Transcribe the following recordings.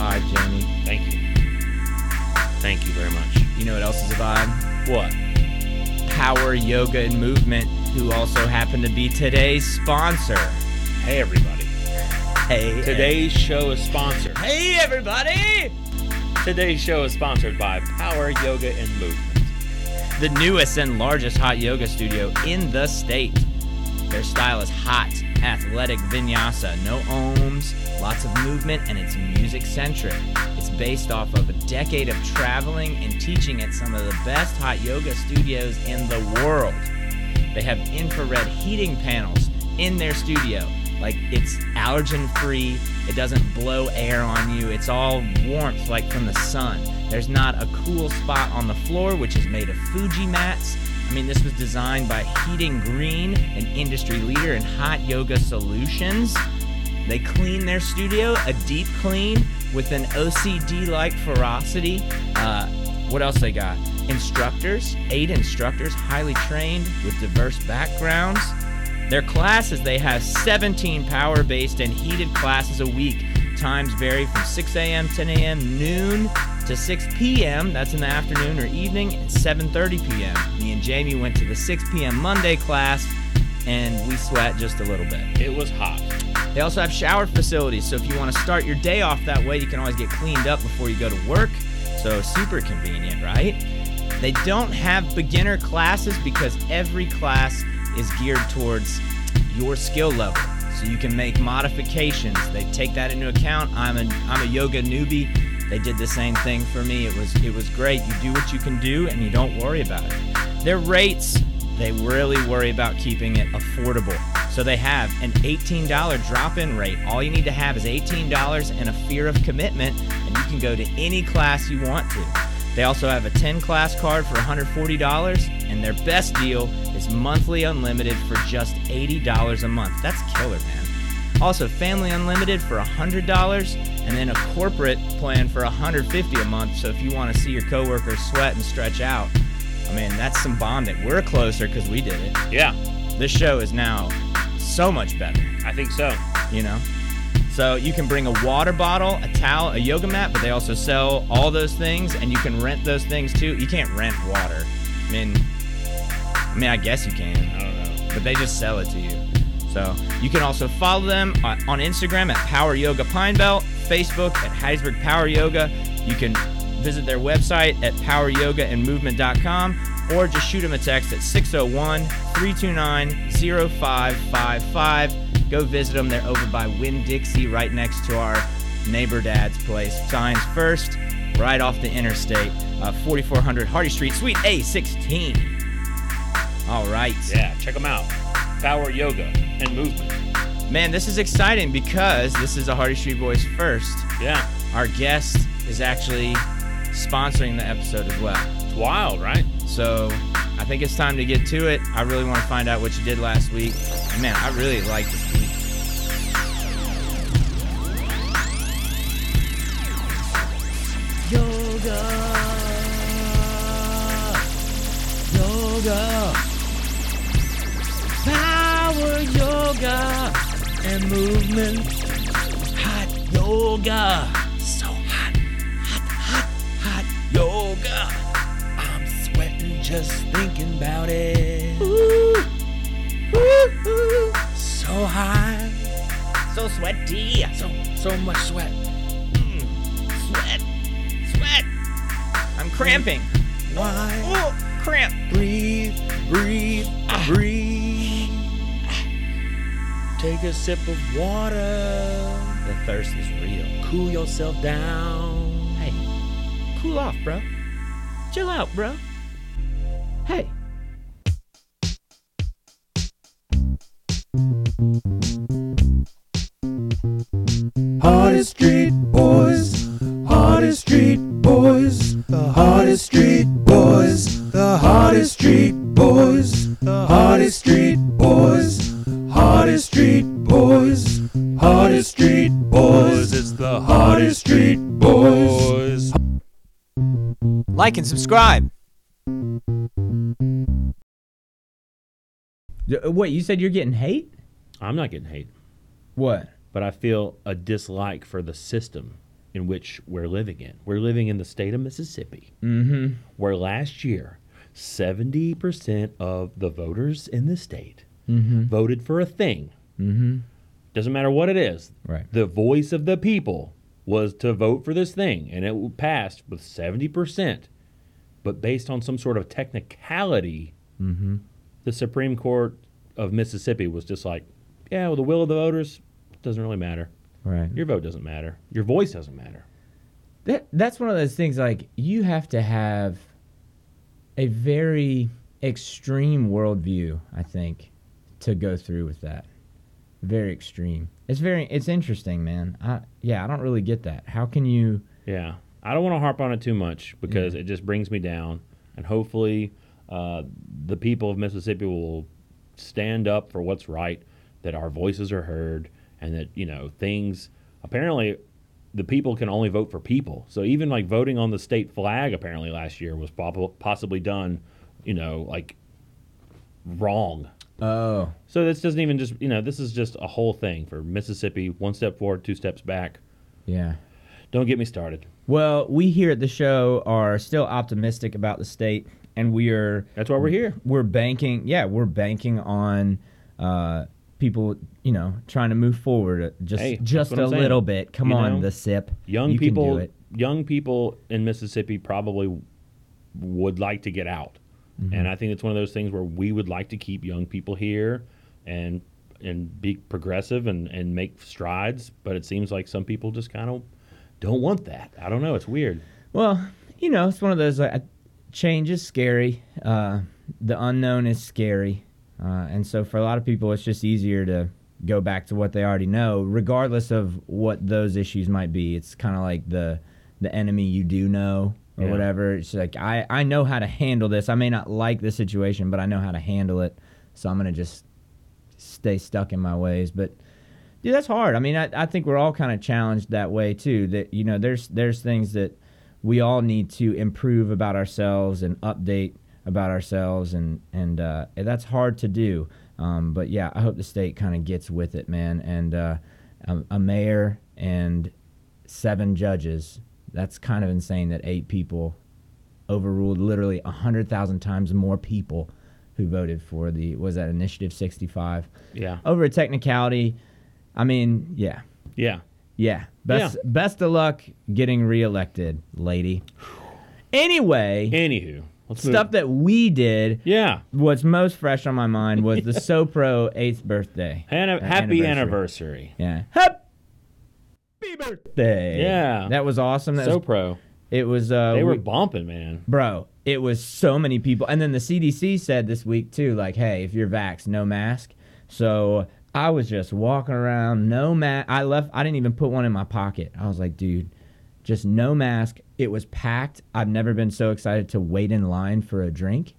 vibe, Jamie. Thank you. Thank you very much. You know what else is a vibe? What? Power Yoga and Movement, who also happen to be today's sponsor. Hey, everybody. Hey, Today's show is sponsored. Hey, everybody! Today's show is sponsored by Power Yoga and Movement. The newest and largest hot yoga studio in the state. Their style is hot, athletic vinyasa, no ohms, lots of movement, and it's music centric. It's based off of a decade of traveling and teaching at some of the best hot yoga studios in the world. They have infrared heating panels in their studio. Like it's allergen free, it doesn't blow air on you, it's all warmth like from the sun. There's not a cool spot on the floor, which is made of Fuji mats. I mean, this was designed by Heating Green, an industry leader in hot yoga solutions. They clean their studio, a deep clean with an OCD like ferocity. Uh, what else they got? Instructors, eight instructors, highly trained with diverse backgrounds. Their classes, they have 17 power based and heated classes a week. Times vary from 6 a.m., 10 a.m., noon to 6 p.m. That's in the afternoon or evening, and 7:30 p.m. Me and Jamie went to the 6 p.m. Monday class, and we sweat just a little bit. It was hot. They also have shower facilities, so if you want to start your day off that way, you can always get cleaned up before you go to work. So super convenient, right? They don't have beginner classes because every class is geared towards your skill level. So you can make modifications. They take that into account. I'm a I'm a yoga newbie. They did the same thing for me. It was it was great. You do what you can do and you don't worry about it. Their rates, they really worry about keeping it affordable. So they have an $18 drop-in rate. All you need to have is $18 and a fear of commitment, and you can go to any class you want to. They also have a 10 class card for $140, and their best deal is monthly unlimited for just $80 a month. That's killer, man. Also, family unlimited for $100, and then a corporate plan for $150 a month. So if you want to see your coworkers sweat and stretch out, I mean, that's some bonding. We're closer because we did it. Yeah, This show is now so much better, I think so. you know? So you can bring a water bottle, a towel, a yoga mat, but they also sell all those things, and you can rent those things too. You can't rent water. I mean, I mean, I guess you can, I don't know. but they just sell it to you. So you can also follow them on on Instagram at Power Yoga Pine Belt, Facebook at Hattiesburg Power Yoga. You can visit their website at poweryogaandmovement.com or just shoot him a text at 601 329 0555. Go visit them. They're over by Winn Dixie, right next to our neighbor dad's place. Signs first, right off the interstate, uh, 4400 Hardy Street, Suite A16. All right. Yeah, check them out. Power Yoga and Movement. Man, this is exciting because this is a Hardy Street Boyz first. Yeah, Our guest is actually sponsoring the episode as well. it's wild, right? So I think it's time to get to it. I really want to find out what you did last week. Man, I really like this week. Yoga. Yoga. Power yoga and movement. Hot yoga. So hot. Hot, hot, hot yoga. Just thinking about it. Ooh. Ooh, ooh. So high, So sweaty. So so much sweat. Mm. Sweat. Sweat. I'm cramping. Why? Oh, cramp. Breathe, breathe, Ah. breathe. Take a sip of water. The thirst is real. Cool yourself down. Hey, cool off, bro. Chill out, bro. Hey. Hardest Street Boys, Hardest Street Boys, the Hardest Street Boys, the Hardest Street Boys, the Hardest Street Boys, Hardest Street Boys, Hardest Street Boys, it's the Hardest Street Boys. Like and subscribe. Wait, you said you're getting hate? I'm not getting hate, What? but I feel a dislike for the system in which we're living in. We're living in the state of Mississippi, Mm-hmm. where last year, 70% of the voters in the state Mm-hmm. voted for a thing. Mm-hmm. Doesn't matter what it is. Right. The voice of the people was to vote for this thing, and it passed with 70%. But based on some sort of technicality, Mm-hmm. The Supreme Court of Mississippi was just like, yeah, well, the will of the voters doesn't really matter. Right. Your vote doesn't matter. Your voice doesn't matter. That that's one of those things like you have to have a very extreme worldview, I think, to go through with that. Very extreme. It's very it's interesting, man. I yeah, I don't really get that. How can you Yeah. I don't want to harp on it too much because Yeah. it just brings me down. And hopefully, uh, the people of Mississippi will stand up for what's right, that our voices are heard, and that, you know, things. Apparently, the people can only vote for people. So even like voting on the state flag, apparently last year was possibly done, you know, like wrong. Oh. So this doesn't even just, you know, this is just a whole thing for Mississippi one step forward, two steps back. Yeah. Don't get me started. Well, we here at the show are still optimistic about the state and we are That's why we're here. we're banking yeah we're banking on uh, people you know trying to move forward just Hey, just a little bit come You on know, the sip young You people it. young people in Mississippi probably would like to get out. Mm-hmm. And I think it's one of those things where we would like to keep young people here and and be progressive and, and make strides, but it seems like some people just kind of don't want that. I don't know, it's weird. well you know it's one of those like change is scary. Uh, the unknown is scary. Uh, and so for a lot of people it's just easier to go back to what they already know regardless of what those issues might be. It's kind of like the the enemy you do know or Yeah. whatever. It's like I, I know how to handle this. I may not like the situation but i know how to handle it. So i'm gonna just stay stuck in my ways. But dude that's hard. I mean i, I think we're all kind of challenged that way too that you know there's there's things that we all need to improve about ourselves and update about ourselves and and uh, that's hard to do um, but yeah i hope the state kind of gets with it man and uh, a, a mayor and seven judges that's kind of insane that eight people overruled literally 100000 times more people who voted for the was that initiative 65 Yeah. over a technicality i mean yeah Yeah. Yeah. Best best of luck getting reelected, lady. Anyway, Anywho, let's move- stuff that we did. Yeah. What's most fresh on my mind was the SoPro eighth birthday. Hanna- Uh, happy anniversary. Yeah. Happy birthday. Yeah. That was awesome. That So was, it was uh They were we- bumping, man. bro, it was so many people. And then the CDC said this week too, like, hey, if you're vaxxed, no mask. So I was just walking around, no mask. I left, I didn't even put one in my pocket. I was like, dude, just no mask. It was packed. I've never been so excited to wait in line for a drink.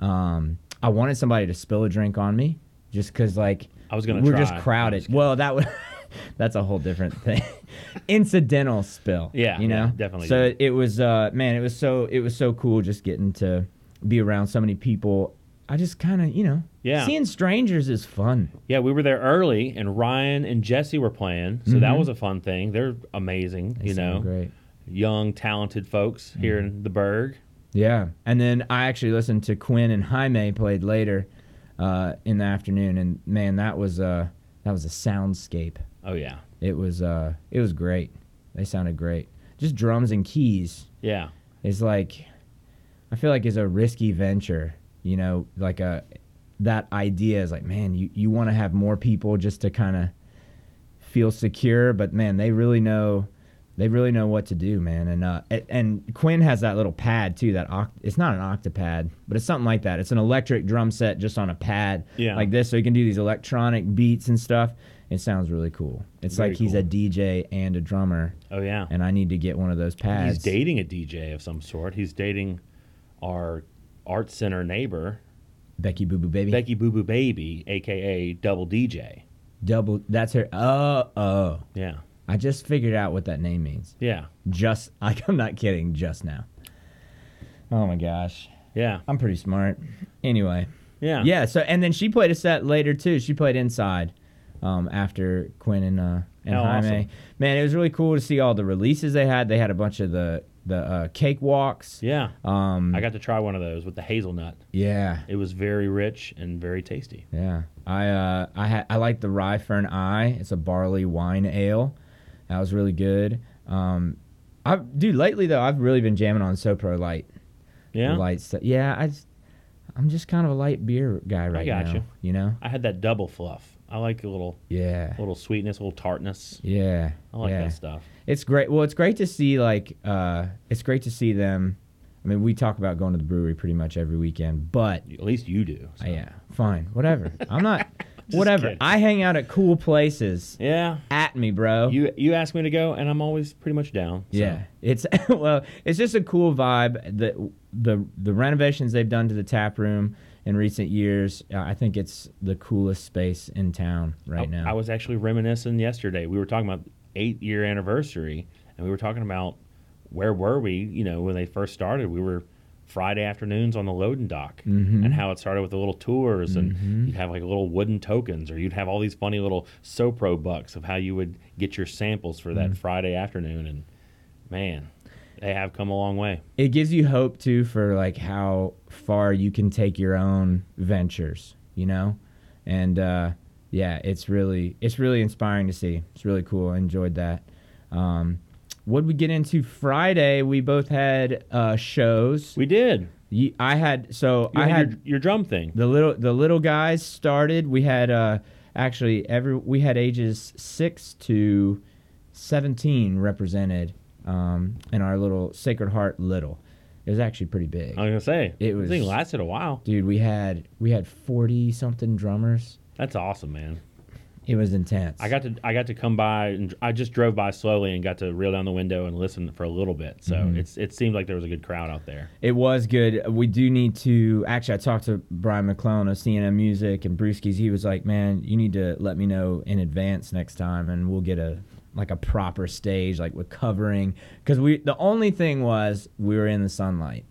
Um, I wanted somebody to spill a drink on me just because, like, I was gonna we're try. just crowded. just well, that was. That's a whole different thing. Incidental spill. Yeah, you know, yeah, definitely So did. it was, uh, man, it was so it was so cool just getting to be around so many people. I just kind of, you know, Yeah. seeing strangers is fun. Yeah, we were there early, and Ryan and Jesse were playing, so that Mhm. was a fun thing. They're amazing, They you know, great. young, talented folks here Mm-hmm. in the Berg. Yeah, and then I actually listened to Quinn and Jaime played later uh, in the afternoon, and man, that was uh, that was a soundscape. Oh yeah, It was uh, it was great. They sounded great. Just drums and keys. yeah, it's like I feel like it's a risky venture. You know, like a that idea is like, man, you, you want to have more people just to kind of feel secure, but man, they really know they really know what to do, man. And uh, and Quinn has that little pad too. That oct- it's not an octopad, but it's something like that. It's an electric drum set just on a pad Yeah. like this, so you can do these electronic beats and stuff. It sounds really cool. It's Very like he's a. DJ and a drummer, oh yeah. and I need to get one of those pads. He's dating a DJ of some sort. He's dating our art center neighbor, Becky Boo Boo Baby. Becky Boo Boo Baby, aka Double DJ. Double. That's her. Oh, oh. Yeah, I just figured out what that name means. yeah, Just, like, I'm not kidding. Just now. Oh my gosh, yeah, I'm pretty smart. Anyway, yeah, yeah. So, and then she played a set later too. She played inside, um, after Quinn and uh, and How Jaime. awesome. Man, it was really cool to see all the releases they had. They had a bunch of the the uh, cake walks. Yeah. Um, I got to try one of those with the hazelnut. yeah, It was very rich and very tasty. yeah. I uh, I had I like the Rye Fern Eye. It's a barley wine ale. That was really good. Um, I dude lately though I've really been jamming on SoPro Light. Yeah. light stuff. Yeah, I just, I'm just kind of a light beer guy right got now. you. You know? I had that double fluff. I like a little Yeah. little sweetness, a little tartness. Yeah. I like yeah. that stuff. It's great. Well, it's great to see like uh it's great to see them. I mean, we talk about going to the brewery pretty much every weekend, but At least you do. so. yeah, fine, whatever. I'm not whatever. kidding. I hang out at cool places. Yeah. At me, bro. You you ask me to go, and I'm always pretty much down. so. Yeah, it's well, it's just a cool vibe. The the the renovations they've done to the tap room in recent years, uh, I think it's the coolest space in town right I, now. I was actually reminiscing yesterday. We were talking about eight year anniversary, and we were talking about where were we? You know, when they first started, we were Friday afternoons on the loading dock, Mhm. and how it started with the little tours, and Mhm. you'd have like little wooden tokens, or you'd have all these funny little SoPro bucks of how you would get your samples for that Friday afternoon, and man, they have come a long way. it gives you hope too for like how far you can take your own ventures, you know, and uh, yeah, it's really it's really inspiring to see. It's really cool. I enjoyed that. Um, what we get into Friday? We both had uh, shows. We did. Ye- I had so You I had, had your, your drum thing. the little the little guys started. We had uh, actually every we had ages six to seventeen represented um, in our little Sacred Heart Little. It was actually pretty big. I was gonna say It the thing was- lasted a while. Dude, we had we had forty something drummers. That's awesome, man. It was intense. I got to I got to come by and I just drove by slowly and got to reel down the window and listen for a little bit. So Mhm. it's it seemed like there was a good crowd out there. It was good. We do need to actually. I talked to Brian McClellan of CNN Music and Brewskis. He was like, "Man, you need to let me know in advance next time, and we'll get a like a proper stage, like with covering." Because we the only thing was we were in the sunlight,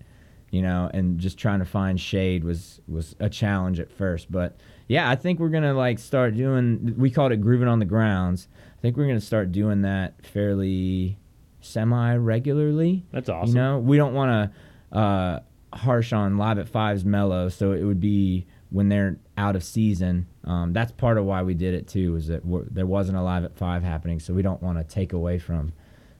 you know, and just trying to find shade was was a challenge at first. But yeah, I think we're gonna like start doing. We called it grooving on the grounds. I think we're gonna start doing that fairly semi regularly. That's awesome. You know, we don't want to uh, harsh on Live at Five's mellow, so it would be when they're out of season. Um, that's part of why we did it too, is that there wasn't a Live at Five happening, so we don't want to take away from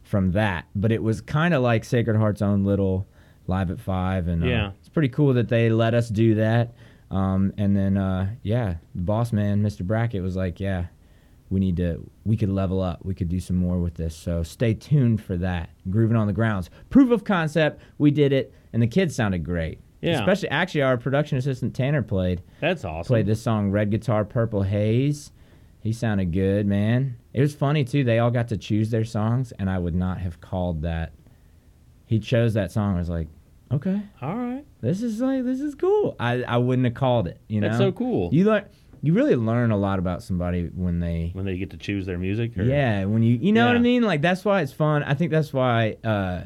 from that. But it was kind of like Sacred Heart's own little Live at Five, and uh, Yeah. it's pretty cool that they let us do that. Um, and then, uh, yeah, the boss man, Mr. Brackett, was like, yeah, we need to we could level up we could do some more with this so stay tuned for that grooving on the grounds proof of concept we did it and the kids sounded great Yeah. especially actually our production assistant tanner played That's awesome. played this song red guitar purple haze he sounded good man it was funny too they all got to choose their songs and i would not have called that he chose that song i was like okay All right. this is like this is cool i i wouldn't have called it you know That's so cool. you learn you really learn a lot about somebody when they when they get to choose their music. Or, yeah, when you you know what I mean? Like that's why it's fun. I think that's why uh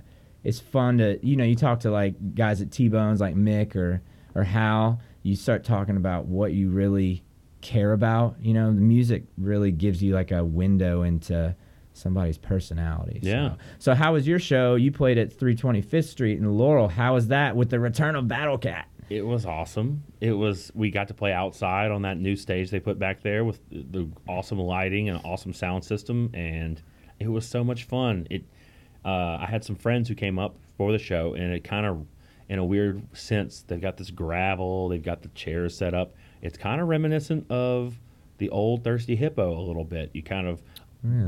it's fun to you know, you talk to like guys at T Bones like Mick or or Hal, you start talking about what you really care about. You know, the music really gives you like a window into somebody's personality. So- Yeah. So, how was your show? You played at 325th Street in Laurel. How was that with the return of Battle Cat? It was awesome. It was we got to play outside on that new stage they put back there with the, the awesome lighting and awesome sound system, and it was so much fun. It uh, I had some friends who came up for the show, and it kind of, in a weird sense, they've got this gravel, they've got the chairs set up. It's kind of reminiscent of the old Thirsty Hippo a little bit. You kind of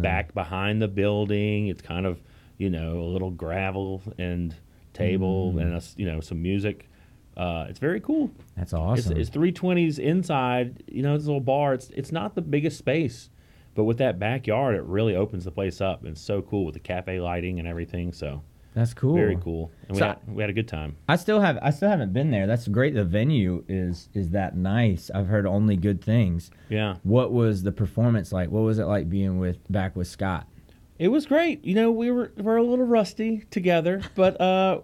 back behind the building. It's kind of you know a little gravel and table Mm. and a you know some music. Uh, it's very cool. That's awesome. It's, it's 320s inside. You know, it's a little bar. It's it's not the biggest space, but with that backyard, it really opens the place up. It's so cool with the cafe lighting and everything. So That's cool. very cool. And we So- had, we had a good time. I still have I still haven't been there. That's great. The venue is is that nice. I've heard only good things. Yeah, What was the performance like? What was it like being with back with Scott? it was great. You know, we were we're a little rusty together, but uh,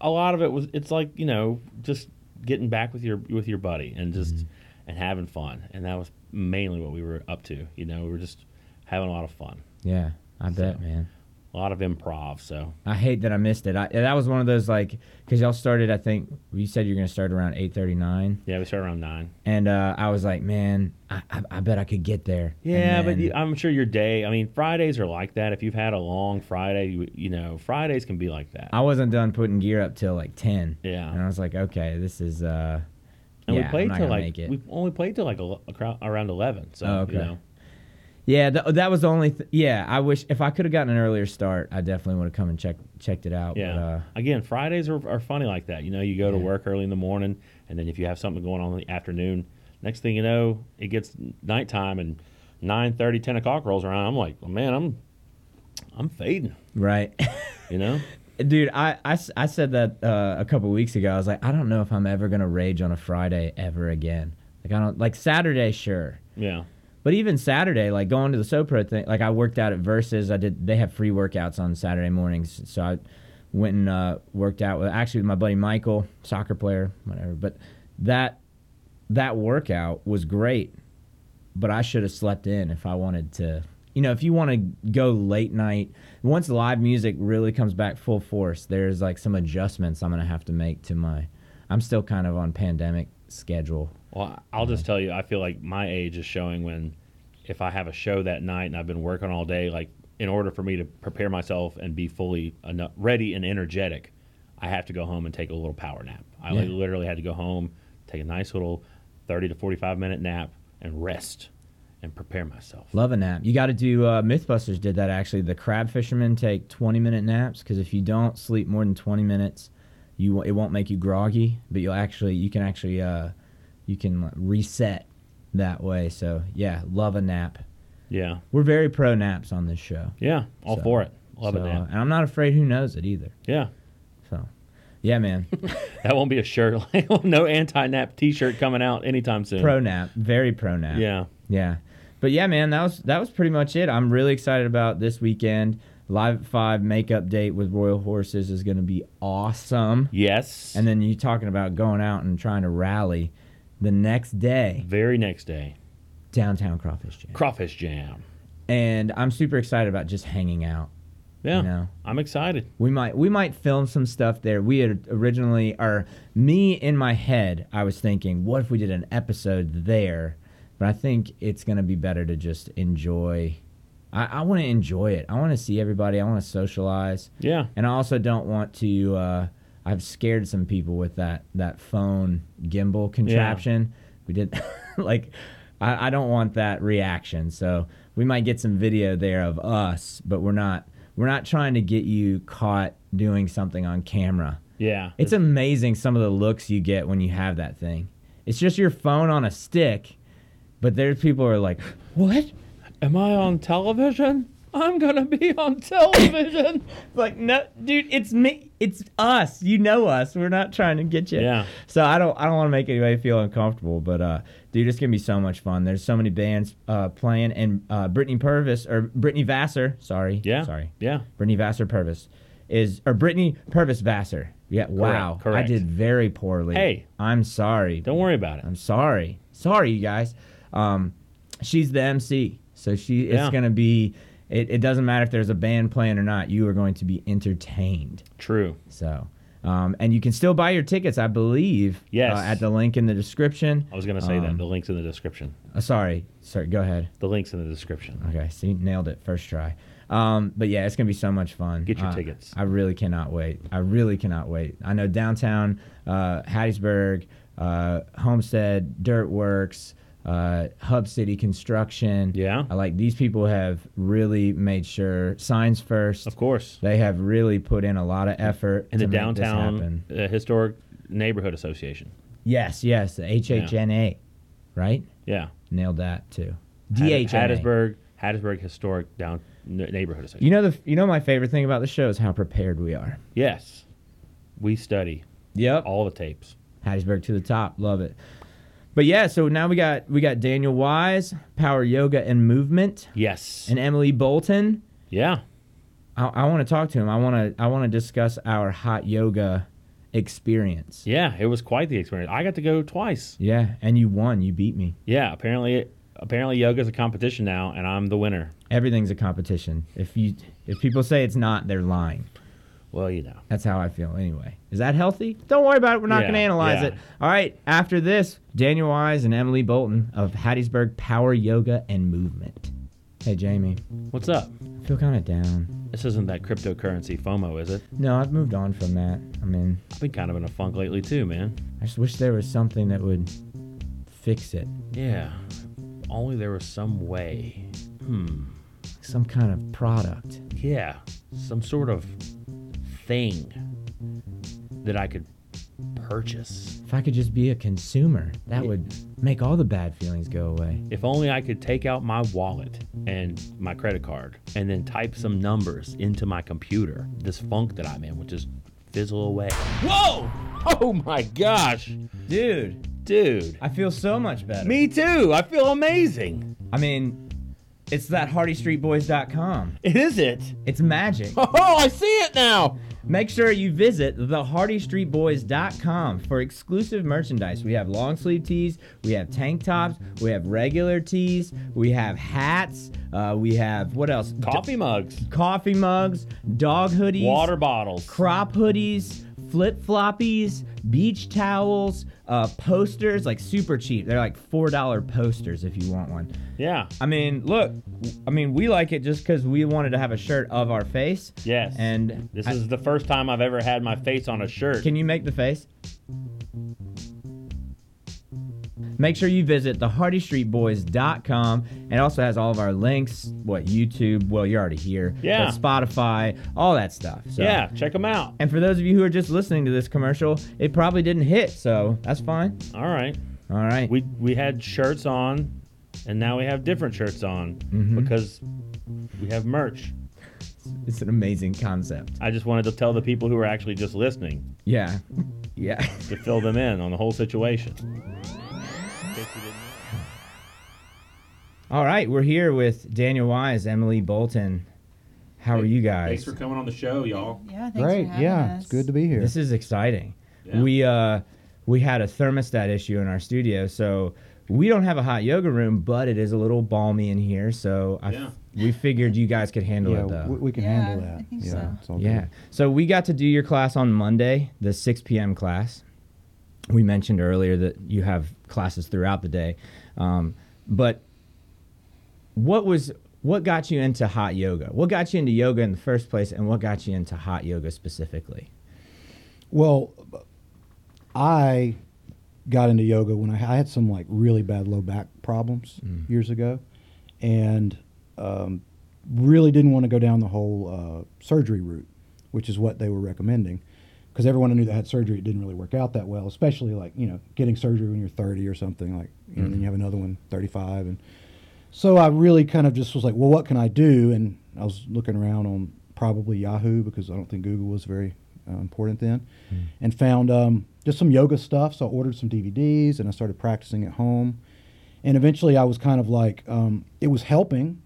a lot of it was. It's like you know, just getting back with your with your buddy and just and having fun, and that was mainly what we were up to. You know, we were just having a lot of fun. Yeah, I bet, man. A lot of improv. So I hate that I missed it. I, that was one of those like because y'all started. I think you said you're gonna start around eight thirty nine, yeah, we start around nine. and uh, I was like, man, I, I, I bet I could get there. Yeah, And but you, I'm sure your day. I mean, Fridays are like that. If you've had a long Friday, you, you know, Fridays can be like that. I wasn't done putting gear up till like ten, yeah. and I was like, okay, this is. uh And yeah, we played till like we only played till like a, around eleven. So Oh, okay. you know, Yeah, th- that was the only. Th- yeah, I wish if I could have gotten an earlier start, I definitely would have come and checked checked it out. yeah. But, uh, Again, Fridays are, are funny like that. You know, you go to Yeah. work early in the morning, and then if you have something going on in the afternoon, next thing you know, it gets nighttime, and 9:30, 10 o'clock rolls around. I'm like, man, I'm I'm fading. right. You know. Dude, I, I, I said that uh, a couple weeks ago. I was like, I don't know if I'm ever gonna rage on a Friday ever again. Like I don't like Saturday, sure, yeah. but even Saturday, like going to the SoPro thing. Like I worked out at Versus. I did. They have free workouts on Saturday mornings, so I went and uh, worked out with actually with my buddy Michael, soccer player, whatever. But that that workout was great, but I should have slept in if I wanted to. You know, if you want to go late night, once live music really comes back full force, there's like some adjustments I'm gonna have to make to my. I'm still kind of on pandemic schedule. Well, I'll just tell you, I feel like my age is showing when, if I have a show that night and I've been working all day, like in order for me to prepare myself and be fully ready and energetic, I have to go home and take a little power nap. I Yeah. literally had to go home, take a nice little thirty to forty-five minute nap, and rest and prepare myself. Love a nap. You got to do. Uh, MythBusters did that actually. The crab fishermen take 20 minute naps because if you don't sleep more than 20 minutes, you it won't make you groggy, but you'll actually you can actually uh, you can reset that way. So yeah, love a nap. Yeah, We're very pro naps on this show. yeah, all So- for it. Love So, it, uh, man. and I'm not afraid who knows it either. Yeah, So yeah, man, that won't be a shirt. no anti-nap T-shirt coming out anytime soon. pro nap, very pro nap. Yeah, Yeah. But yeah, man, that was that was pretty much it. I'm really excited about this weekend. Live at Five makeup date with Royal Horses is going to be awesome. yes. And then you talking about going out and trying to rally the next day very next day, downtown Crawfish Jam. crawfish jam. And I'm super excited about just hanging out. Yeah, You know, I'm excited. we might we might film some stuff there. We had originally, or me in my head, I was thinking, what if we did an episode there? But I think it's gonna be better to just enjoy. I, I want to enjoy it. I want to see everybody. I want to socialize, Yeah, and I also don't want to. Uh, I've scared some people with that that phone gimbal contraption. We did like. I, I don't want that reaction. So we might get some video there of us, but we're not we're not trying to get you caught doing something on camera. yeah. It's amazing some of the looks you get when you have that thing. It's just your phone on a stick, but there's people who are like, "What?" Am I on television? I'm gonna be on television. Like, no, dude, it's me. It's us. You know us. We're not trying to get you. Yeah. So I don't. I don't want to make anybody feel uncomfortable. But uh, dude, it's gonna be so much fun. There's so many bands uh, playing, and uh, Brittany Purvis or Brittany Vassar. Sorry. yeah, Sorry. yeah. Brittany Vassar Purvis is or Brittany Purvis Vassar. Yeah. Wow. correct. I did very poorly. Hey. I'm sorry. Don't worry about it. I'm sorry. Sorry, you guys. Um, she's the MC, so she Yeah. it's gonna be. It, it doesn't matter if there's a band playing or not. You are going to be entertained. True. So, um, and you can still buy your tickets, I believe. Yes. Uh, at the link in the description. I was gonna say that. Um, The link's in the description. Uh, sorry. Sorry. Go ahead. The link's in the description. Okay. See, nailed it first try. Um, but yeah, it's gonna be so much fun. Get your Uh, tickets. I really cannot wait. I really cannot wait. I know downtown uh, Hattiesburg, uh, Homestead, Dirt Works, uh, Hub City Construction. Yeah. I like these people have really made sure signs first. Of course. They have really put in a lot of effort And the to make this happen. downtown uh, historic neighborhood association. Yes, yes, the HHNA, right? Yeah. Nailed that too. DHNA. Hattiesburg, Hattiesburg Historic Down Neighborhood Association. You know the you know my favorite thing about the show is how prepared we are. yes. We study Yep. all the tapes. Hattiesburg to the top. Love it. But yeah, so now we got we got Daniel Wise, Power Yoga and Movement, Yes. and Emmalee Bolton. yeah. I, I want to talk to him. I want to I want to discuss our hot yoga experience. Yeah. It was quite the experience. I got to go twice. Yeah, and you won. You beat me. Yeah. Apparently, apparently yoga's a competition now, and I'm the winner. Everything's a competition. If you if people say it's not, they're lying. Well, you know. That's how I feel anyway. Is that healthy? Don't worry about it. We're not Yeah, going to analyze yeah. it. All right. After this, Daniel Wise and Emmalee Bolton of Hattiesburg Power Yoga and Movement. Hey, Jamie. What's up? I feel kind of down. This isn't that cryptocurrency FOMO, is it? No, I've moved on from that. I mean, I've been kind of in a funk lately too, man. I just wish there was something that would fix it. Yeah. Only there was some way. Hmm. Some kind of product. Yeah. Some sort of thing that I could purchase. If I could just be a consumer, that would make all the bad feelings go away. If only I could take out my wallet and my credit card and then type some numbers into my computer, this funk that I'm in would just fizzle away. Whoa! Oh my gosh! Dude, Dude. I feel so much better. Me too. I feel amazing. I mean, it's that HardyStreetBoyz.com. Is it? It's magic. Oh, I see it now. Make sure you visit thehardystreetboyz.com for exclusive merchandise. We have long sleeve tees, we have tank tops, we have regular tees, we have hats, uh, we have what else? Coffee mugs, coffee mugs, dog hoodies, water bottles. crop hoodies, flip floppies, beach towels, uh, posters, like super cheap. They're like $4 posters if you want one. Yeah. I mean, look, I mean, we like it just because we wanted to have a shirt of our face. Yes. And This I- is the first time I've ever had my face on a shirt. Can you make the face? Make sure you visit thehardystreetboyz.com. It also has all of our links, what YouTube, well, you're already here. Yeah. Spotify, all that stuff. So. yeah, check them out. And for those of you who are just listening to this commercial, it probably didn't hit, so that's fine. All right. All right. We we had shirts on, and now we have different shirts on Mhm. because we have merch. it's an amazing concept. I just wanted to tell the people who are actually just listening Yeah. Yeah. to fill them in on the whole situation. All right. We're here with Daniel Wise, Emmalee Bolton. How are you guys? Thanks for coming on the show, y'all. Yeah, thanks Great. for having Yeah, us. it's good to be here. This is exciting. Yeah. We uh we had a thermostat issue in our studio, so we don't have a hot yoga room, but it is a little balmy in here. So I f- Yeah. we figured you guys could handle yeah, it though. we, we can Yeah, handle I that. think yeah, so. it's all yeah. good. So we got to do your class on Monday, the 6 p.m. class. We mentioned earlier that you have classes throughout the day, um, but what was what got you into hot yoga? What got you into yoga in the first place, and what got you into hot yoga specifically? Well, I got into yoga when I, I had some like really bad low back problems Mm. years ago, and um, really didn't want to go down the whole uh, surgery route, which is what they were recommending. Because everyone I knew that had surgery, it didn't really work out that well. Especially like you know getting surgery when you're 30 or something like, you know, and then you have another one 35, and so I really kind of just was like, well, what can I do? And I was looking around on probably Yahoo because I don't think Google was very uh, important then, and found um, just some yoga stuff. So I ordered some DVDs and I started practicing at home. And eventually I was kind of like, um, it was helping,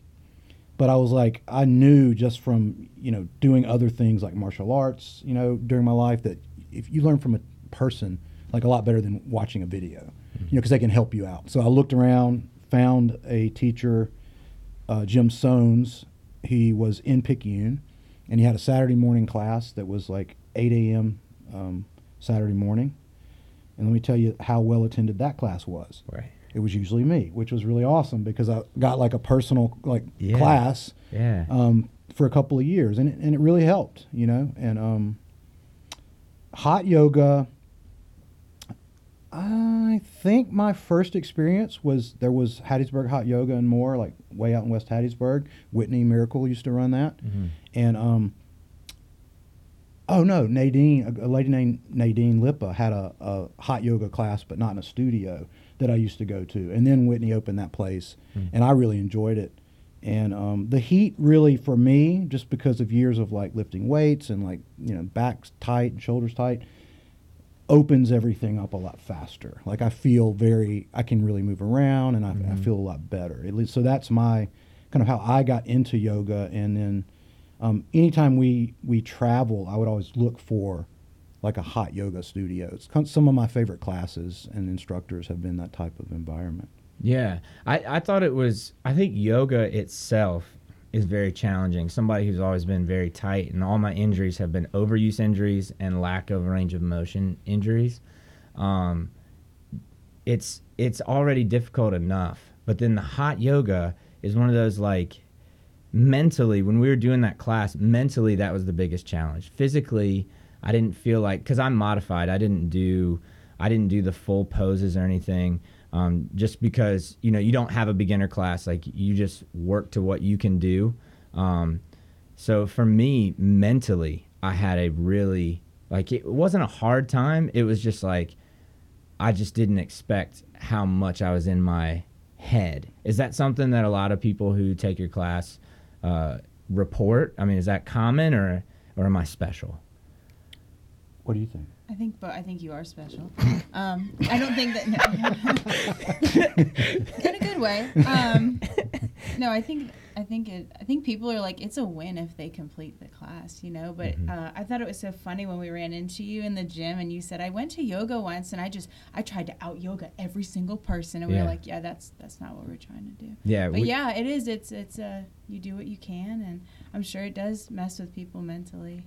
but I was like, I knew just from, you know, doing other things like martial arts, you know, during my life that if you learn from a person, like a lot better than watching a video, you know, because they can help you out. So I looked around, found a teacher, uh, Jim Sones. He was in Picayune, and he had a Saturday morning class that was like 8 a.m. Um, Saturday morning. And let me tell you how well attended that class was. Right. It was usually me, which was really awesome because I got like a personal like Yeah. class Yeah. um, for a couple of years, and it, and it really helped, you know. And um, hot yoga. I think my first experience was there was Hattiesburg Hot Yoga and more, like way out in West Hattiesburg. Whitney Miracle used to run that, Mhm. and um, oh no, Nadine, a, a lady named Nadine Lippa had a, a hot yoga class, but not in a studio that I used to go to. And then Whitney opened that place, Mm. and I really enjoyed it. And um, the heat really for me, just because of years of like lifting weights and like you know backs tight and shoulders tight, opens everything up a lot faster. Like I feel very, I can really move around, and I, I Mhm. feel a lot better. At least so that's my kind of how I got into yoga. And then um, anytime we we travel, I would always look for like a hot yoga studio. It's some of my favorite classes and instructors have been that type of environment. Yeah, I, I thought it was. I think yoga itself is very challenging. Somebody who's always been very tight, and all my injuries have been overuse injuries and lack of range of motion injuries. Um, it's it's already difficult enough, but then the hot yoga is one of those like mentally when we were doing that class mentally that was the biggest challenge physically i didn't feel like because i'm modified i didn't do i didn't do the full poses or anything um, just because you know you don't have a beginner class like you just work to what you can do. Um, so for me mentally i had a really like it wasn't a hard time. It was just like i just didn't expect how much i was in my head. Is that something that a lot of people who take your class uh, report? I mean is that common or or am i special? What do you think? I think, but I think you are special. Um, I don't think that no, in a good way. Um, no, I think I think it. I think people are like, it's a win if they complete the class, you know. But Mhm. uh, I thought it was so funny when we ran into you in the gym and you said, I went to yoga once and I just I tried to out yoga every single person, and we Yeah. were like, yeah, that's that's not what we're trying to do. yeah But we- yeah, it is. It's it's uh, you do what you can, and I'm sure it does mess with people mentally.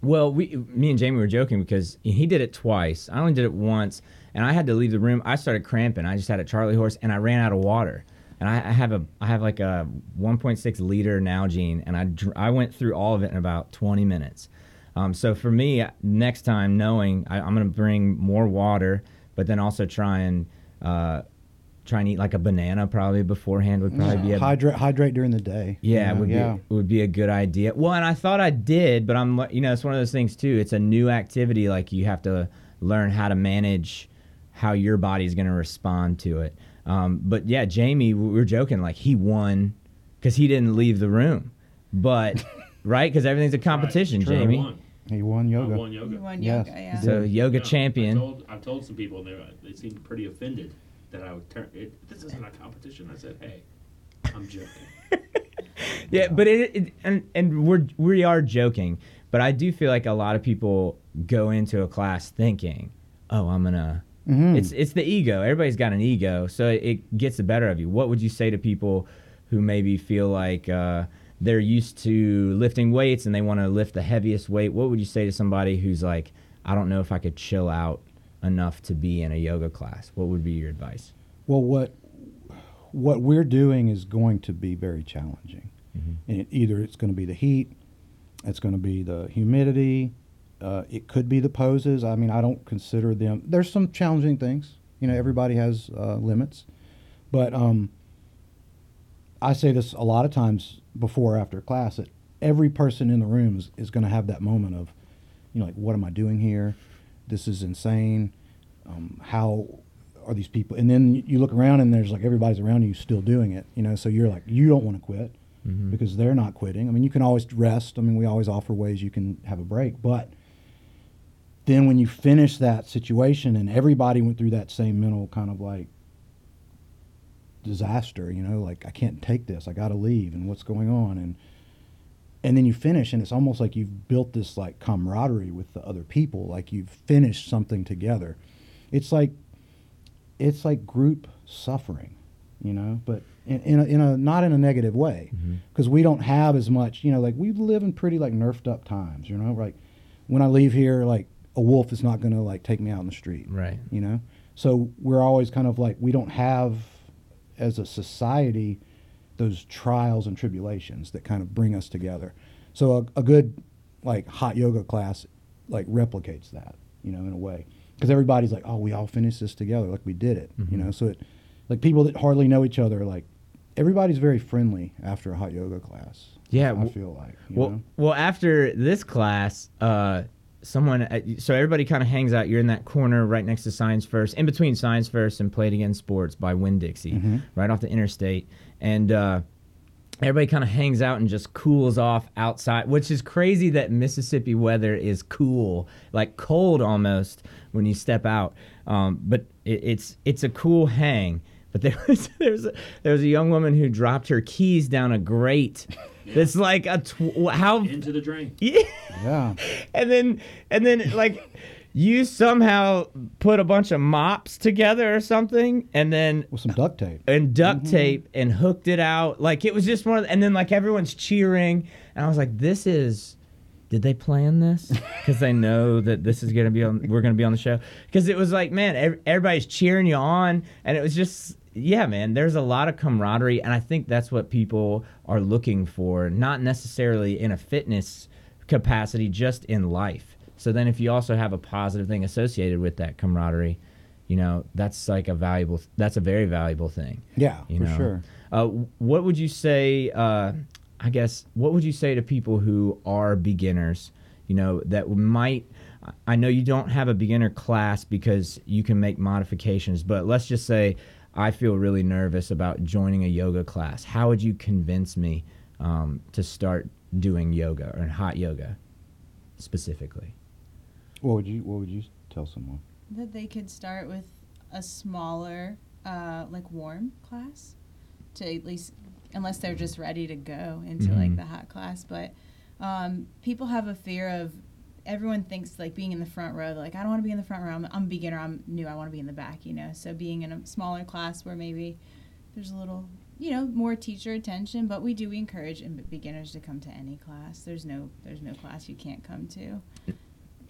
Well, we, me and Jamie were joking because he did it twice. I only did it once, and I had to leave the room. I started cramping. I just had a Charlie horse, and I ran out of water. And I, I have a, I have like a 1.6 liter Nalgene, and I, dr- I went through all of it in about 20 minutes. Um, so for me, next time, knowing I, I'm going to bring more water, but then also try and, uh, try and eat like a banana probably beforehand would probably be a hydrate hydrate during the day. you yeah, know, would yeah. be would be a good idea. Well, and I thought I did, but I'm like you know it's one of those things too. It's a new activity, like you have to learn how to manage how your body's going to respond to it. Um, but yeah, Jamie, we were joking like he won because he didn't leave the room, but right because everything's a competition, True. Jamie. Won. He won yoga. I won yoga. You won yoga, he yeah. So yoga Yeah, champion. I told, I told some people, and they, they seemed pretty offended that I would turn. It, this isn't a competition. I said, hey, I'm joking. Yeah, but it, it and and we're we are joking, but I do feel like a lot of people go into a class thinking, "Oh, I'm gonna." Mhm. It's it's the ego. Everybody's got an ego, so it, it gets the better of you. What would you say to people who maybe feel like uh, they're used to lifting weights and they want to lift the heaviest weight? What would you say to somebody who's like, "I don't know if I could chill out enough to be in a yoga class"? What would be your advice? Well, what what we're doing is going to be very challenging, Mhm. and it, either it's going to be the heat, it's going to be the humidity, uh, it could be the poses. I mean, I don't consider them. There's some challenging things. You know, everybody has uh, limits, but um, I say this a lot of times before or after class that every person in the room is, is going to have that moment of, you know, like, what am I doing here? This is insane. Um, how are these people? And then you- look around and there's like everybody's around you still doing it, you know, so you're like, you don't want to quit Mhm. because they're not quitting. I mean, you can always rest. I mean, we always offer ways you can have a break, but then when you finish that situation and everybody went through that same mental kind of like disaster, you know, like I can't take this, I got to leave, and what's going on, and and then you finish, and it's almost like you've built this like camaraderie with the other people, like you've finished something together. It's like it's like group suffering, you know, but in, in, a, in a not in a negative way, mm-hmm. because we don't have as much, you know, like we live in pretty like nerfed up times, you know, like when I leave here, like a wolf is not going to like take me out in the street, Right. you know so we're always kind of like we don't have as a society those trials and tribulations that kind of bring us together so a, a good like hot yoga class like replicates that you know in a way because everybody's like oh we all finished this together like we did it you Mhm. know so it like people that hardly know each other like everybody's very friendly after a hot yoga class Yeah, i feel like you Well, know? well, after this class, uh, someone, uh, so everybody kind of hangs out. You're in that corner right next to Science First, in between Science First and Play It Again Sports by Winn Dixie, Mhm. right off the interstate, and uh, everybody kind of hangs out and just cools off outside, which is crazy that Mississippi weather is cool, like cold almost when you step out. Um, but it, it's it's a cool hang. But there was there was a, there was a young woman who dropped her keys down a grate. That's like a tw- how Into the drain. yeah. yeah And then and then like you somehow put a bunch of mops together or something, and then with some duct tape. and duct mm-hmm. tape and hooked it out. Like it was just one of the, and then like everyone's cheering and I was like, this is did they plan this? Because they know that this is gonna be on. We're gonna be on the show. Because it was like, man, ev- everybody's cheering you on, and it was just, yeah, man. There's a lot of camaraderie, and I think that's what people are looking for, not necessarily in a fitness capacity, just in life. So then, if you also have a positive thing associated with that camaraderie, you know, that's like a valuable. That's a very valuable thing. Yeah, You for know. sure. Uh, what would you say? Uh, I guess what would you say to people who are beginners? You know that might. I know you don't have a beginner class because you can make modifications, but let's just say I feel really nervous about joining a yoga class. How would you convince me um, to start doing yoga or hot yoga specifically? What would you What would you tell someone? that they could start with a smaller, uh, like warm class, to at least, unless they're just ready to go into like Mhm. the hot class. But um, people have a fear of. Everyone thinks like being in the front row. Like, I don't want to be in the front row. I'm, I'm a beginner. I'm new. I want to be in the back. You know. So being in a smaller class where maybe there's a little, you know, more teacher attention. But we do encourage beginners to come to any class. There's no there's no class you can't come to.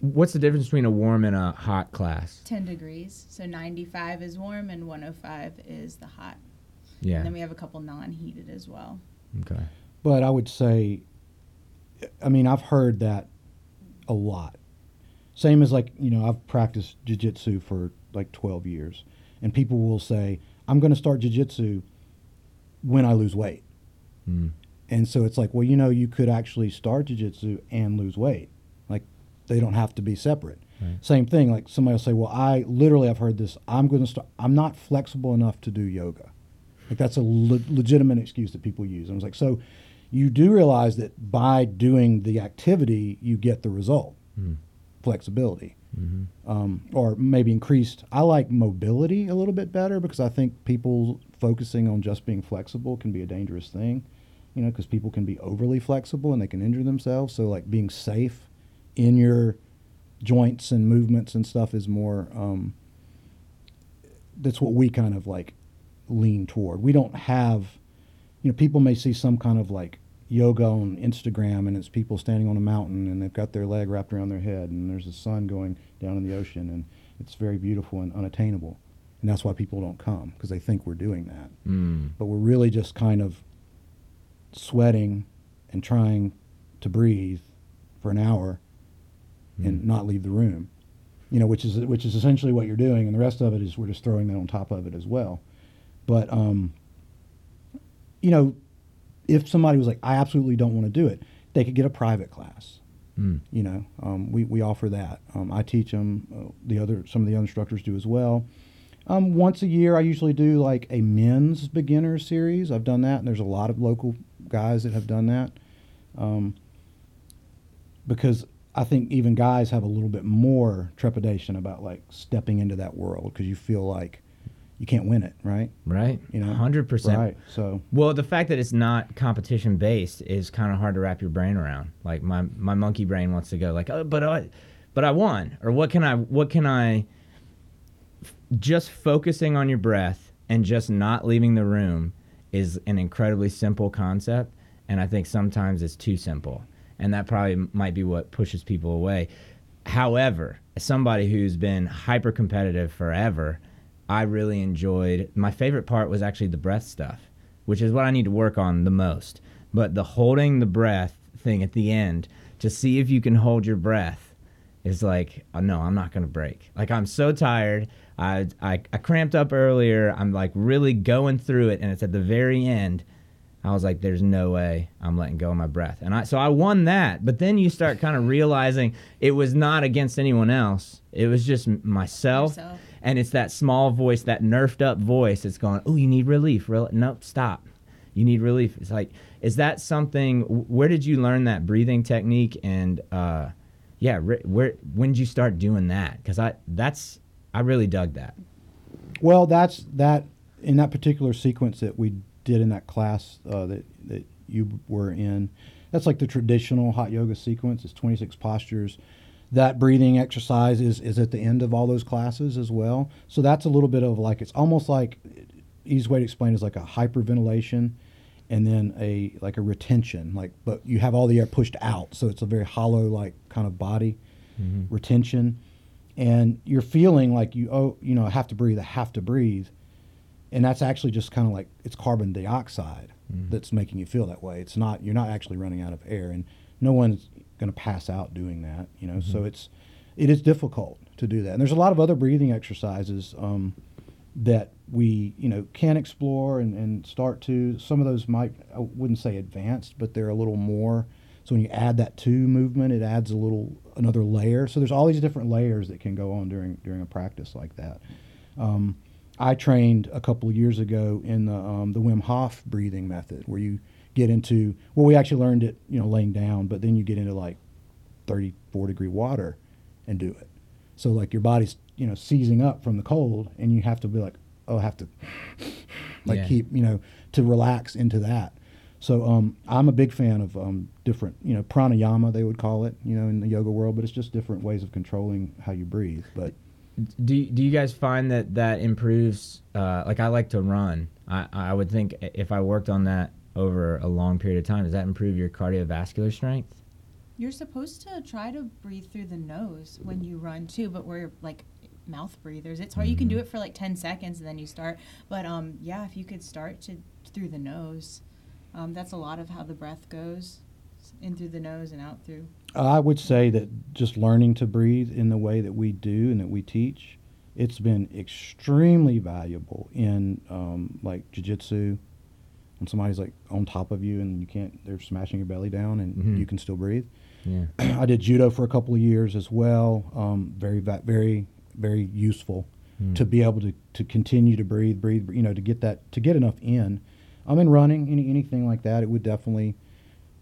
What's the difference between a warm and a hot class? 10 degrees. So 95 is warm and 105 is the hot. Yeah. And then we have a couple non heated as well. Okay. But I would say, I mean, I've heard that a lot. Same as like, you know, I've practiced jujitsu for like 12 years. And people will say, I'm going to start jujitsu when I lose weight. Mm. And so it's like, well, you know, you could actually start jujitsu and lose weight. They don't have to be separate. Right. Same thing. Like somebody will say, well, I literally, I've heard this. I'm going to start. I'm not flexible enough to do yoga. Like that's a le- legitimate excuse that people use. And I was like, so you do realize that by doing the activity, you get the result, Mm. flexibility, hmm um, or maybe increased. I like mobility a little bit better because I think people focusing on just being flexible can be a dangerous thing. You know, because people can be overly flexible and they can injure themselves. So like being safe in your joints and movements and stuff is more. Um, that's what we kind of like lean toward. We don't have, you know, people may see some kind of like yoga on Instagram and it's people standing on a mountain and they've got their leg wrapped around their head and there's the sun going down in the ocean and it's very beautiful and unattainable. And that's why people don't come because they think we're doing that. Mm. But we're really just kind of sweating and trying to breathe for an hour and Mm. not leave the room. You know, which is which is essentially what you're doing, and the rest of it is we're just throwing that on top of it as well. But um, you know, if somebody was like, I absolutely don't want to do it, they could get a private class. Mm. You know, um, we we offer that. Um, I teach them. Uh, the other some of the other instructors do as well. Um, once a year, I usually do like a men's beginner series. I've done that, and there's a lot of local guys that have done that. Um, because I think even guys have a little bit more trepidation about like stepping into that world because you feel like you can't win it, right? Right. You know, hundred percent. Right. So Well, the fact that it's not competition based is kind of hard to wrap your brain around. Like my my monkey brain wants to go like, oh, but I, but I won, or what can I what can I? Just focusing on your breath and just not leaving the room is an incredibly simple concept, and I think sometimes it's too simple, and that probably might be what pushes people away. However, as somebody who's been hyper competitive forever, I really enjoyed. My favorite part was actually the breath stuff, which is what I need to work on the most. But the holding the breath thing at the end to see if you can hold your breath is like, oh, no, I'm not going to break. Like, I'm so tired. I, I, I cramped up earlier. I'm like really going through it, and it's at the very end. I was like, "There's no way I'm letting go of my breath," and I so I won that. But then you start kind of realizing it was not against anyone else; it was just myself, Yourself. and it's that small voice, that nerfed up voice that's going, "Oh, you need relief." Real? Nope, stop. You need relief. It's like, is that something? Where did you learn that breathing technique? And uh, yeah, ri- where when did you start doing that? Because I that's I really dug that. Well, that's that in that particular sequence that we did in that class uh, that that you were in. That's like the traditional hot yoga sequence. It's 26 postures. that breathing exercise is, is at the end of all those classes as well. So that's a little bit of like it's almost like easy way to explain is like a hyperventilation and then a like a retention like but you have all the air pushed out so it's a very hollow like kind of body retention and you're feeling like you oh you know I have to breathe I have to breathe and that's actually just kind of like it's carbon dioxide that's making you feel that way. It's not you're not actually running out of air and no one's going to pass out doing that you know? So it's it is difficult to do that. And there's a lot of other breathing exercises um, that we you know can explore and, and start to. Some of those might i wouldn't say advanced but they're a little more so when you add that to movement it adds a little another layer. So there's all these different layers that can go on during during a practice like that. Um, I trained a couple of years ago in the um, the Wim Hof breathing method, where you get into well, we actually learned it, you know, laying down, but then you get into like 34 degree water and do it. So like your body's you know seizing up from the cold, and you have to be like, oh, I have to like Yeah. keep you know to relax into that. So um, I'm a big fan of um, different, you know, pranayama they would call it, you know, in the yoga world, but it's just different ways of controlling how you breathe. But Do do you guys find that that improves? Uh, like I like to run. I I would think if I worked on that over a long period of time, does that improve your cardiovascular strength? You're supposed to try to breathe through the nose when you run too, but we're like mouth breathers. It's hard. You can do it for like 10 seconds and then you start. But um, yeah, if you could start to through the nose, um, that's a lot of how the breath goes in through the nose and out through. I would say that just learning to breathe in the way that we do and that we teach, it's been extremely valuable in um, like jujitsu. When somebody's like on top of you and you can't, they're smashing your belly down and Mhm. you can still breathe. Yeah. I did judo for a couple of years as well. Um, very, very, very useful Hmm. to be able to, to continue to breathe, breathe, you know, to get that, to get enough in. I'm in running, any, anything like that. It would definitely,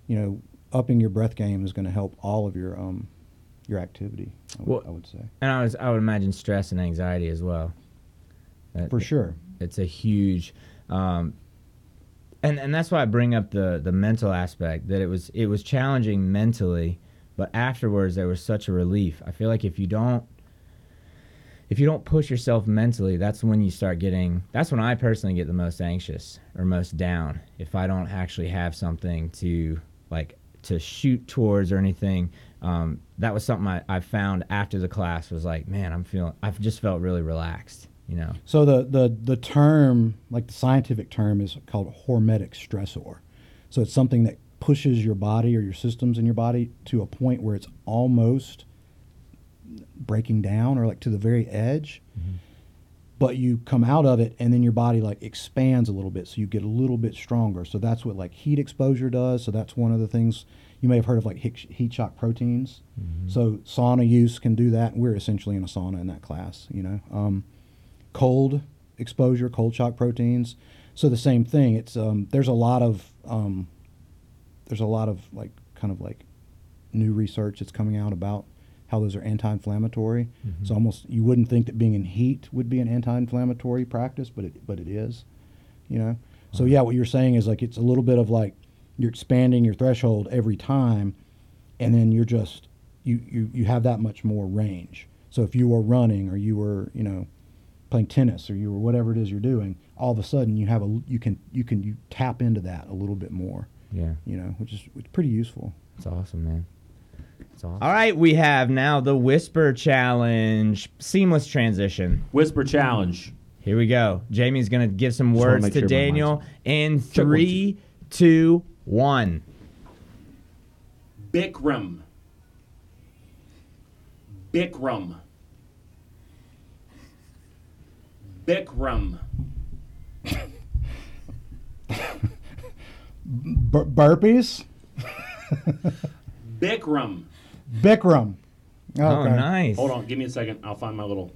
you know, upping your breath game is going to help all of your, um, your activity. I would, Well- I would say And I was I would imagine stress and anxiety as well. That- for sure. it's a huge um, and and that's why I bring up the the mental aspect that it was it was challenging mentally but afterwards there was such a relief I feel like if you don't if you don't push yourself mentally that's when you start getting that's when I personally get the most anxious or most down if I don't actually have something to like to shoot towards or anything um, that was something I, I found after the class was like man I'm feeling I've just felt really relaxed you know So the, the, the term, like the scientific term, is called hormetic stressor. So it's something that pushes your body or your systems in your body to a point where it's almost breaking down or like to the very edge. But you come out of it and then your body like expands a little bit, so you get a little bit stronger. So that's what like heat exposure does. So that's one of the things you may have heard of like heat shock proteins. So sauna use can do that. We're essentially in a sauna in that class, you know. Um, cold exposure, cold shock proteins. So the same thing. It's um, there's a lot of um, there's a lot of like kind of like new research that's coming out about how those are anti-inflammatory. So mm-hmm. almost you wouldn't think that being in heat would be an anti-inflammatory practice, but it but it is. You know. So yeah, what you're saying is like it's a little bit of like you're expanding your threshold every time, and then you're just you you you have that much more range. So if you were running or you were you know playing tennis or you were whatever it is you're doing, all of a sudden you have a you can you can you tap into that a little bit more. yeah You know, which is which is pretty useful. It's awesome, man. It's awesome. All right, we have now the Whisper Challenge. Seamless transition. Whisper challenge. Here we go. Jamie's going to give some Just wanna words to sure Daniel in three, two, one. one, three, two, one. Bikram. Bikram. Bikram. Bur- burpees, Bikram. Bikram. Oh, Okay. nice. Hold on, give me a second. I'll find my little.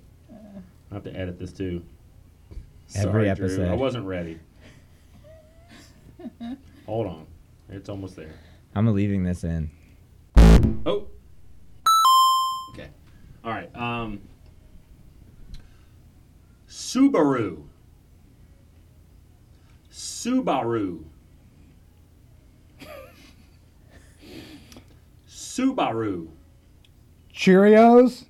I have to edit this too. Every Sorry, Drew. episode. I wasn't ready. Hold on, it's almost there. I'm leaving this in. Oh. Okay. All right. Um. Subaru. Subaru. Subaru. Cheerios.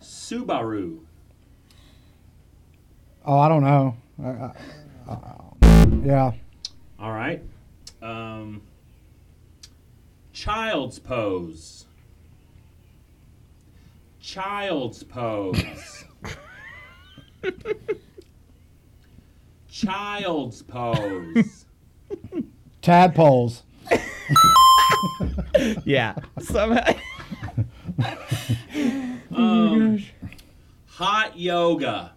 Subaru. Oh, I don't know. I, I, I, yeah. All right. Um, child's pose. Child's pose. child's pose. Tadpoles. Yeah. Somehow. Um, hot yoga.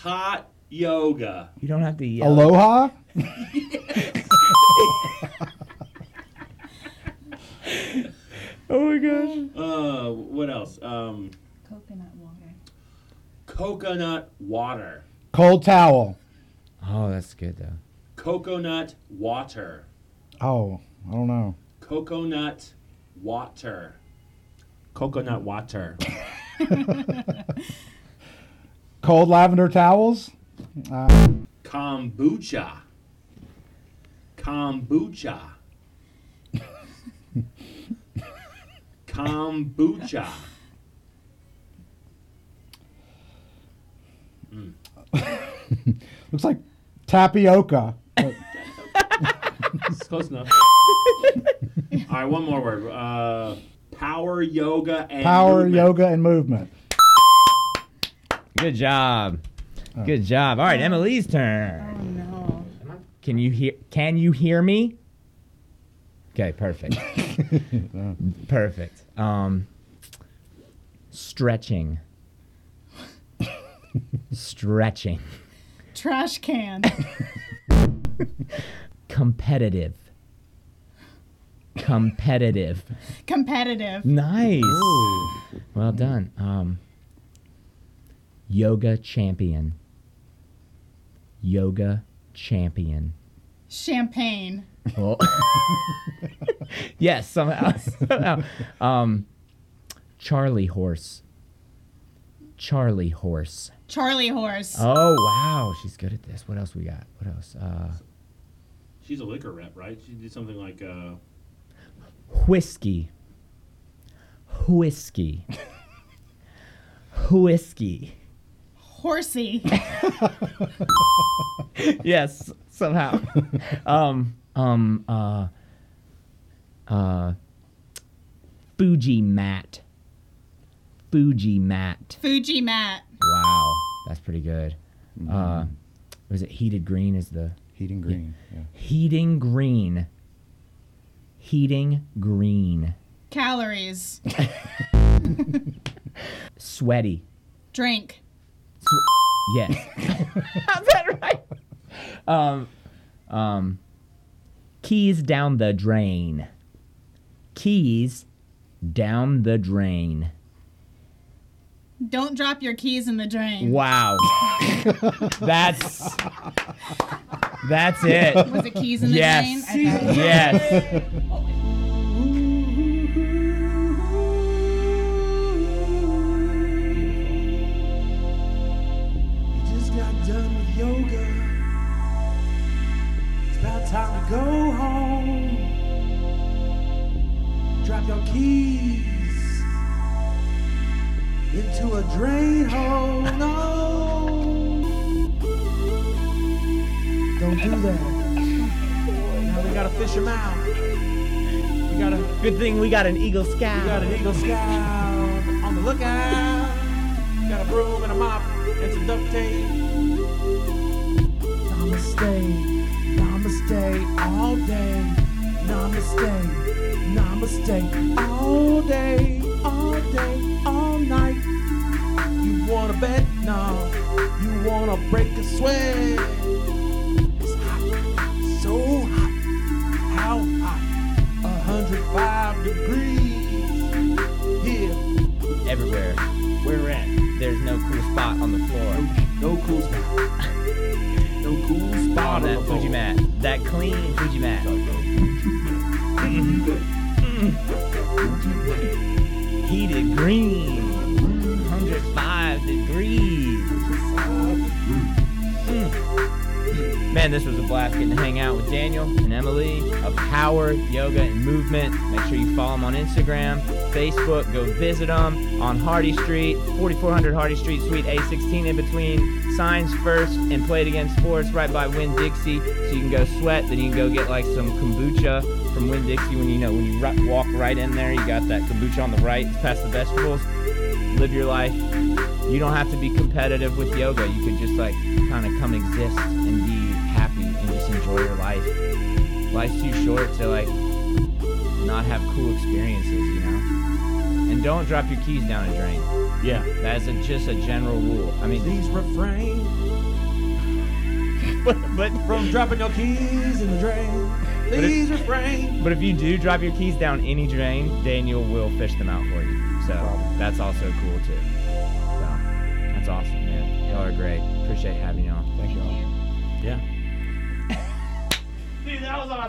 Hot yoga. You don't have to yell. Aloha. Oh my gosh. Uh, what else? Um, Coconut water. coconut water. Cold towel. Oh, that's good though. Coconut water. Oh, I don't know. Coconut water. Coconut water. Cold lavender towels. Uh, Kombucha. Kombucha. Kombucha. looks like tapioca. But It's close enough. All right, one more word. Uh, power yoga and Power movement. yoga and movement. Good job. Good job. All right, Emmalee's Oh turn. no. Can you hear? Can you hear me? Okay, perfect. perfect. Um, stretching. Stretching. Trash can. Competitive. Competitive. Competitive. Nice. Well done. Um, yoga champion. Yoga champion. Champagne. Well, yes, somehow. somehow. Um, Charlie horse. Charlie horse. Charlie horse. Oh wow, she's good at this. What else we got? What else? Uh, She's a liquor rep, right? She did something like uh, whiskey. Whiskey. Whiskey. Horsey. yes, somehow. um, um, uh, uh, Fuji mat. Fuji mat. Fuji mat. Wow, that's pretty good. Uh, was it heated green? Is the Heating green. Yeah. heating green? Heating green. Calories. Sweaty. Drink. Sw- yes. How's that right? Um, um, keys down the drain. Keys down the drain. Don't drop your keys in the drain. Wow. that's that's it. Was it keys in the Yes. drain? Okay. Yes. You just got done with yoga. It's about time to go home. Drop your keys into a drain hole. No. Don't do that. Now we gotta fish them out. We gotta Good thing we got an Eagle Scout. we got an Eagle Scout on the lookout. Got a broom and a mop and some duct tape. Namaste, namaste all day. Namaste, namaste all day, all day, all night. You wanna bet? No. You wanna break a sweat? So hot. How hot? 105 degrees. Yeah. Everywhere. where we're at. There's no cool spot on the floor. No cool spot. No cool spot On on that Fuji mat. That clean Fuji mat. Heated mm-hmm. Again, this was a blast getting to hang out with Daniel and Emmalee of Power Yoga and Movement. Make sure you follow them on Instagram, Facebook. Go visit them on Hardy Street, 4400 Hardy Street, Suite A16, in between Signs First and Play It Again Sports, right by Winn Dixie. So you can go sweat, then you can go get like some kombucha from Winn Dixie. When you know when you walk right in there, you got that kombucha on the right, past the vegetables. Live your life. You don't have to be competitive with yoga. You could just like kind of come exist and be enjoy your life. Life's too short to like not have cool experiences, you know. And don't drop your keys down a drain. Yeah. That's a, just a general rule. I mean, Please refrain but but from dropping your keys in the drain. Please refrain. but if you do drop your keys down any drain, Daniel will fish them out for you. So that's also cool too. So that's awesome, man. Y'all are great. Appreciate having y'all. That was on a